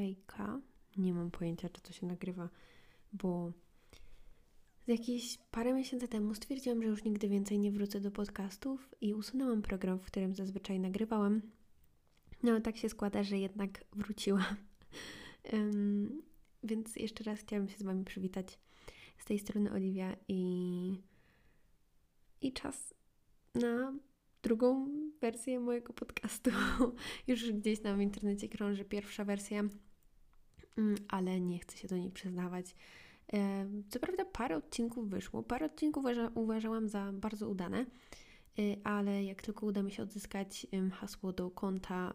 hejka. Nie mam pojęcia, czy to się nagrywa, bo jakieś parę miesięcy temu stwierdziłam, że już nigdy więcej nie wrócę do podcastów i usunęłam program, w którym zazwyczaj nagrywałam. No ale tak się składa, że jednak wróciłam. um, więc jeszcze raz chciałam się z Wami przywitać. Z tej strony Oliwia i, i czas na drugą wersję mojego podcastu. Już gdzieś tam w internecie krąży pierwsza wersja, ale nie chcę się do niej przyznawać. Co prawda parę odcinków wyszło, parę odcinków uważa, uważałam za bardzo udane, y, ale jak tylko uda mi się odzyskać hasło do konta,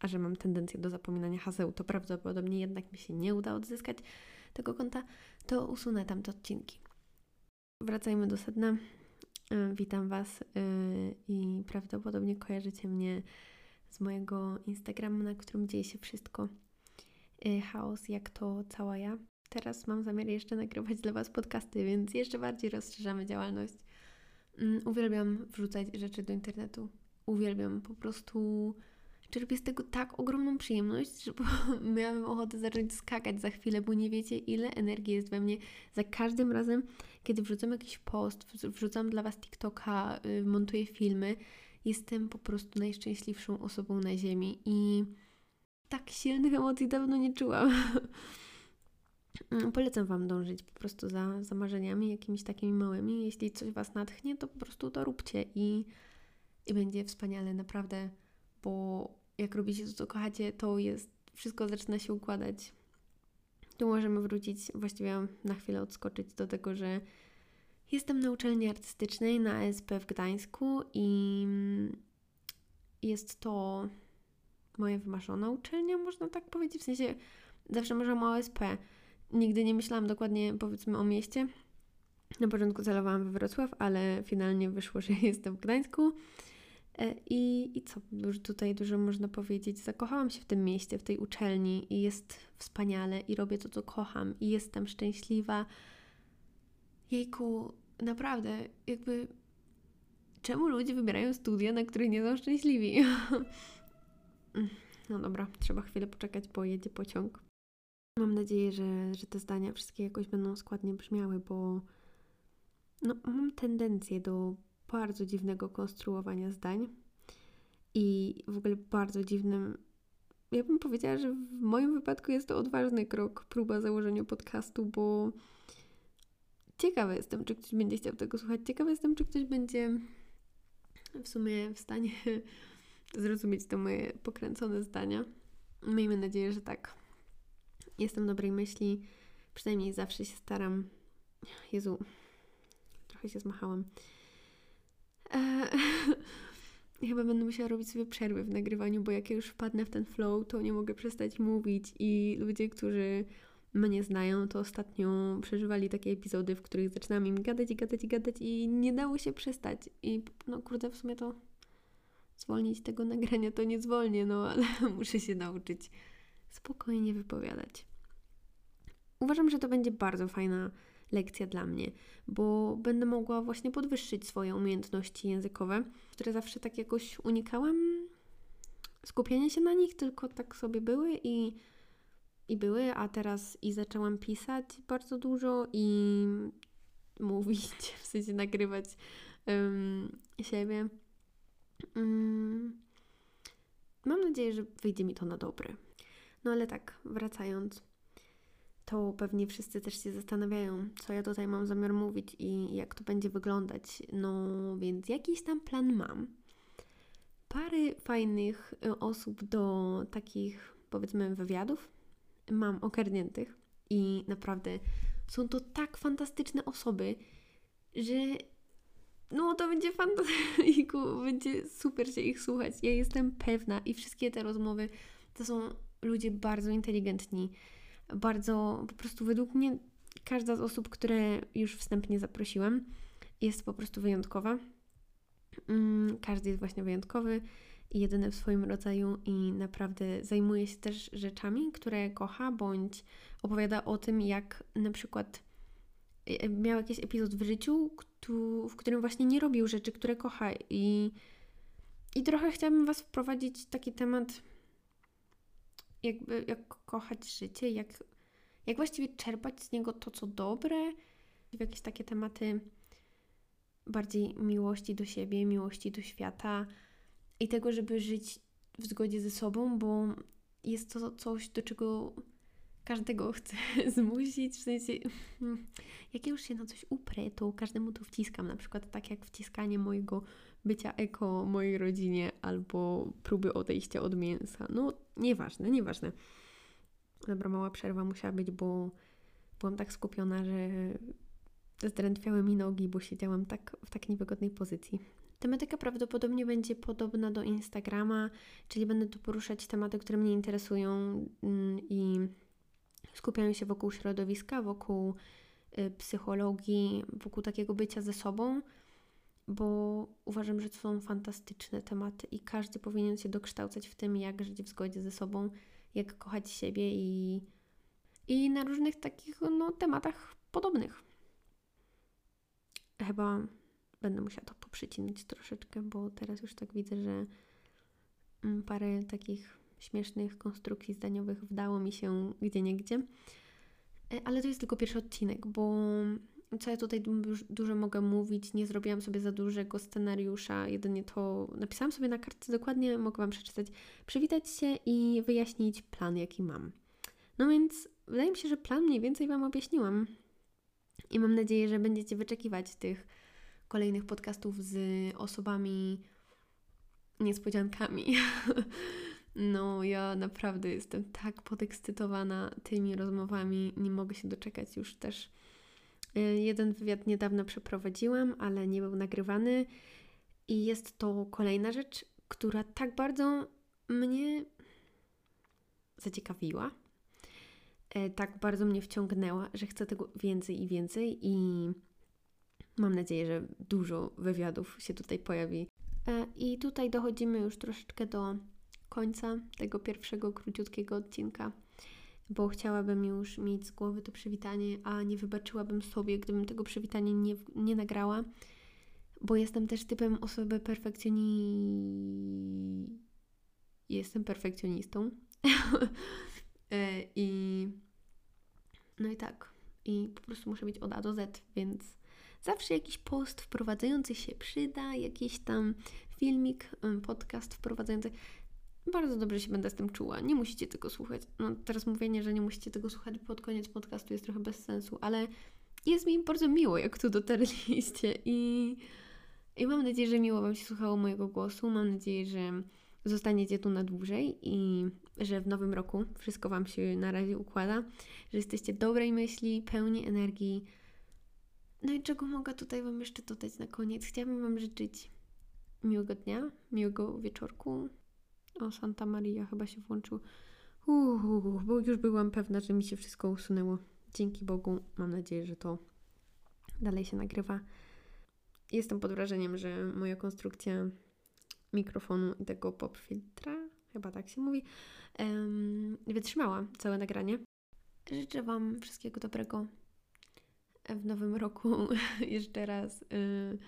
a że mam tendencję do zapominania haseł, to prawdopodobnie jednak mi się nie uda odzyskać tego konta, to usunę tam te odcinki. Wracajmy do sedna. Witam Was y, i prawdopodobnie kojarzycie mnie z mojego Instagrama, na którym dzieje się wszystko. Y, chaos, jak to cała ja. Teraz mam zamiar jeszcze nagrywać dla Was podcasty, więc jeszcze bardziej rozszerzamy działalność. Mm, uwielbiam wrzucać rzeczy do internetu. Uwielbiam po prostu. Czerpię z tego tak ogromną przyjemność, że miałam ochotę zacząć skakać za chwilę, bo nie wiecie, ile energii jest we mnie. Za każdym razem, kiedy wrzucam jakiś post, wrzucam dla Was TikToka, y, montuję filmy, jestem po prostu najszczęśliwszą osobą na Ziemi i tak silnych emocji dawno nie czułam. Mm, polecam Wam dążyć po prostu za, za marzeniami jakimiś takimi małymi. Jeśli coś Was natchnie, to po prostu to róbcie i, i będzie wspaniale, naprawdę, bo jak robicie to, co kochacie, to jest, wszystko zaczyna się układać. Tu możemy wrócić, właściwie na chwilę odskoczyć do tego, że jestem na uczelni artystycznej na ASP w Gdańsku i jest to moja wymarzona uczelnia, można tak powiedzieć, w sensie zawsze marzyłam o ASP, Nigdy nie myślałam dokładnie, powiedzmy, o mieście. Na początku celowałam we Wrocław, ale finalnie wyszło, że jestem w Gdańsku. E, I, I co już tutaj dużo można powiedzieć? Zakochałam się w tym mieście, w tej uczelni i jest wspaniale i robię to, co kocham i jestem szczęśliwa. Jejku, naprawdę, jakby czemu ludzie wybierają studia, na których nie są szczęśliwi? no dobra, trzeba chwilę poczekać, bo jedzie pociąg. Mam nadzieję, że, że te zdania wszystkie jakoś będą składnie brzmiały, bo no, mam tendencję do bardzo dziwnego konstruowania zdań i w ogóle bardzo dziwnym. Ja bym powiedziała, że w moim wypadku jest to odważny krok, próba założenia podcastu, bo ciekawa jestem, czy ktoś będzie chciał tego słuchać. Ciekawa jestem, czy ktoś będzie w sumie w stanie zrozumieć te moje pokręcone zdania. Miejmy nadzieję, że tak jestem dobrej myśli, przynajmniej zawsze się staram. Jezu, trochę się zmachałam. Eee, chyba będę musiała robić sobie przerwy w nagrywaniu, bo jak ja już wpadnę w ten flow, to nie mogę przestać mówić i ludzie, którzy mnie znają, to ostatnio przeżywali takie epizody, w których zaczynam im gadać i gadać i gadać i nie dało się przestać. I no kurde, w sumie to zwolnić tego nagrania to nie zwolnię, no ale muszę się nauczyć spokojnie wypowiadać. Uważam, że to będzie bardzo fajna lekcja dla mnie, bo będę mogła właśnie podwyższyć swoje umiejętności językowe, które zawsze tak jakoś unikałam skupienia się na nich, tylko tak sobie były i, i były, a teraz i zaczęłam pisać bardzo dużo i mówić, w sensie nagrywać um, siebie. Um, mam nadzieję, że wyjdzie mi to na dobre. No ale tak, wracając, to pewnie wszyscy też się zastanawiają, co ja tutaj mam zamiar mówić i jak to będzie wyglądać. No więc jakiś tam plan mam. Pary fajnych y, osób do takich, powiedzmy, wywiadów mam ogarniętych i naprawdę są to tak fantastyczne osoby, że no to będzie fantastyku, będzie super się ich słuchać. Ja jestem pewna i wszystkie te rozmowy to są ludzie bardzo inteligentni, bardzo po prostu według mnie każda z osób, które już wstępnie zaprosiłam, jest po prostu wyjątkowa. Mm, każdy jest właśnie wyjątkowy i jedyny w swoim rodzaju i naprawdę zajmuje się też rzeczami, które kocha, bądź opowiada o tym, jak na przykład miał jakiś epizod w życiu, w którym właśnie nie robił rzeczy, które kocha i, i trochę chciałabym Was wprowadzić taki temat jakby jak kochać życie, jak, jak właściwie czerpać z niego to, co dobre, w jakieś takie tematy bardziej miłości do siebie, miłości do świata i tego, żeby żyć w zgodzie ze sobą, bo jest to coś, do czego każdego chcę zmusić, w sensie jak ja już się na coś uprę, to każdemu to wciskam, na przykład tak jak wciskanie mojego bycia eko mojej rodzinie albo próby odejścia od mięsa. No, nieważne, nieważne. Dobra, mała przerwa musiała być, bo byłam tak skupiona, że zdrętwiały mi nogi, bo siedziałam tak w tak niewygodnej pozycji. Tematyka prawdopodobnie będzie podobna do Instagrama, czyli będę tu poruszać tematy, które mnie interesują mm, i skupiają się wokół środowiska, wokół y, psychologii, wokół takiego bycia ze sobą, bo uważam, że to są fantastyczne tematy i każdy powinien się dokształcać w tym, jak żyć w zgodzie ze sobą, jak kochać siebie i, i na różnych takich no, tematach podobnych. Chyba będę musiała to poprzycinać troszeczkę, bo teraz już tak widzę, że mm, parę takich śmiesznych konstrukcji zdaniowych wdało mi się gdzie niegdzie. E, ale to jest tylko pierwszy odcinek, bo co ja tutaj dużo mogę mówić, nie zrobiłam sobie za dużego scenariusza, jedynie to napisałam sobie na kartce dokładnie, mogę Wam przeczytać, przywitać się i wyjaśnić plan, jaki mam. No więc wydaje mi się, że plan mniej więcej Wam objaśniłam i mam nadzieję, że będziecie wyczekiwać tych kolejnych podcastów z osobami niespodziankami. No, ja naprawdę jestem tak podekscytowana tymi rozmowami. Nie mogę się doczekać już też. Y, jeden wywiad niedawno przeprowadziłam, ale nie był nagrywany. I jest to kolejna rzecz, która tak bardzo mnie zaciekawiła, y, tak bardzo mnie wciągnęła, że chcę tego więcej i więcej. I mam nadzieję, że dużo wywiadów się tutaj pojawi. Y, I tutaj dochodzimy już troszeczkę do końca tego pierwszego króciutkiego odcinka, bo chciałabym już mieć z głowy to przywitanie, a nie wybaczyłabym sobie, gdybym tego przywitania nie, nie nagrała, bo jestem też typem osoby perfekcjoni... Jestem perfekcjonistą. E, I no i tak. I po prostu muszę być od A do Z, więc zawsze jakiś post wprowadzający się przyda, jakiś tam filmik, podcast wprowadzający bardzo dobrze się będę z tym czuła. Nie musicie tego słuchać. No teraz mówienie, że nie musicie tego słuchać pod koniec podcastu jest trochę bez sensu, ale jest mi bardzo miło, jak tu dotarliście i, i mam nadzieję, że miło Wam się słuchało mojego głosu. Mam nadzieję, że zostaniecie tu na dłużej i że w nowym roku wszystko Wam się na razie układa, że jesteście dobrej myśli, pełni energii. No i czego mogę tutaj Wam jeszcze dodać na koniec? Chciałabym Wam życzyć miłego dnia, miłego wieczorku, o, Santa Maria chyba się włączył. Uuu, bo już byłam pewna, że mi się wszystko usunęło. Dzięki Bogu, mam nadzieję, że to dalej się nagrywa. Jestem pod wrażeniem, że moja konstrukcja mikrofonu i tego pop filtra, chyba tak się mówi, um, wytrzymała całe nagranie. Życzę Wam wszystkiego dobrego w nowym roku. Jeszcze raz. Y,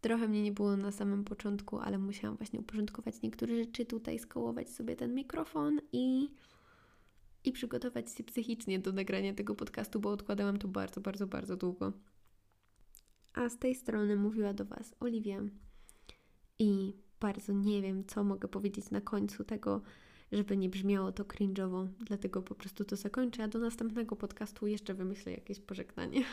Trochę mnie nie było na samym początku, ale musiałam właśnie uporządkować niektóre rzeczy tutaj, skołować sobie ten mikrofon i, i przygotować się psychicznie do nagrania tego podcastu, bo odkładałam to bardzo, bardzo, bardzo długo. A z tej strony mówiła do Was Oliwia i bardzo nie wiem, co mogę powiedzieć na końcu tego, żeby nie brzmiało to cringe'owo, dlatego po prostu to zakończę, a do następnego podcastu jeszcze wymyślę jakieś pożegnanie.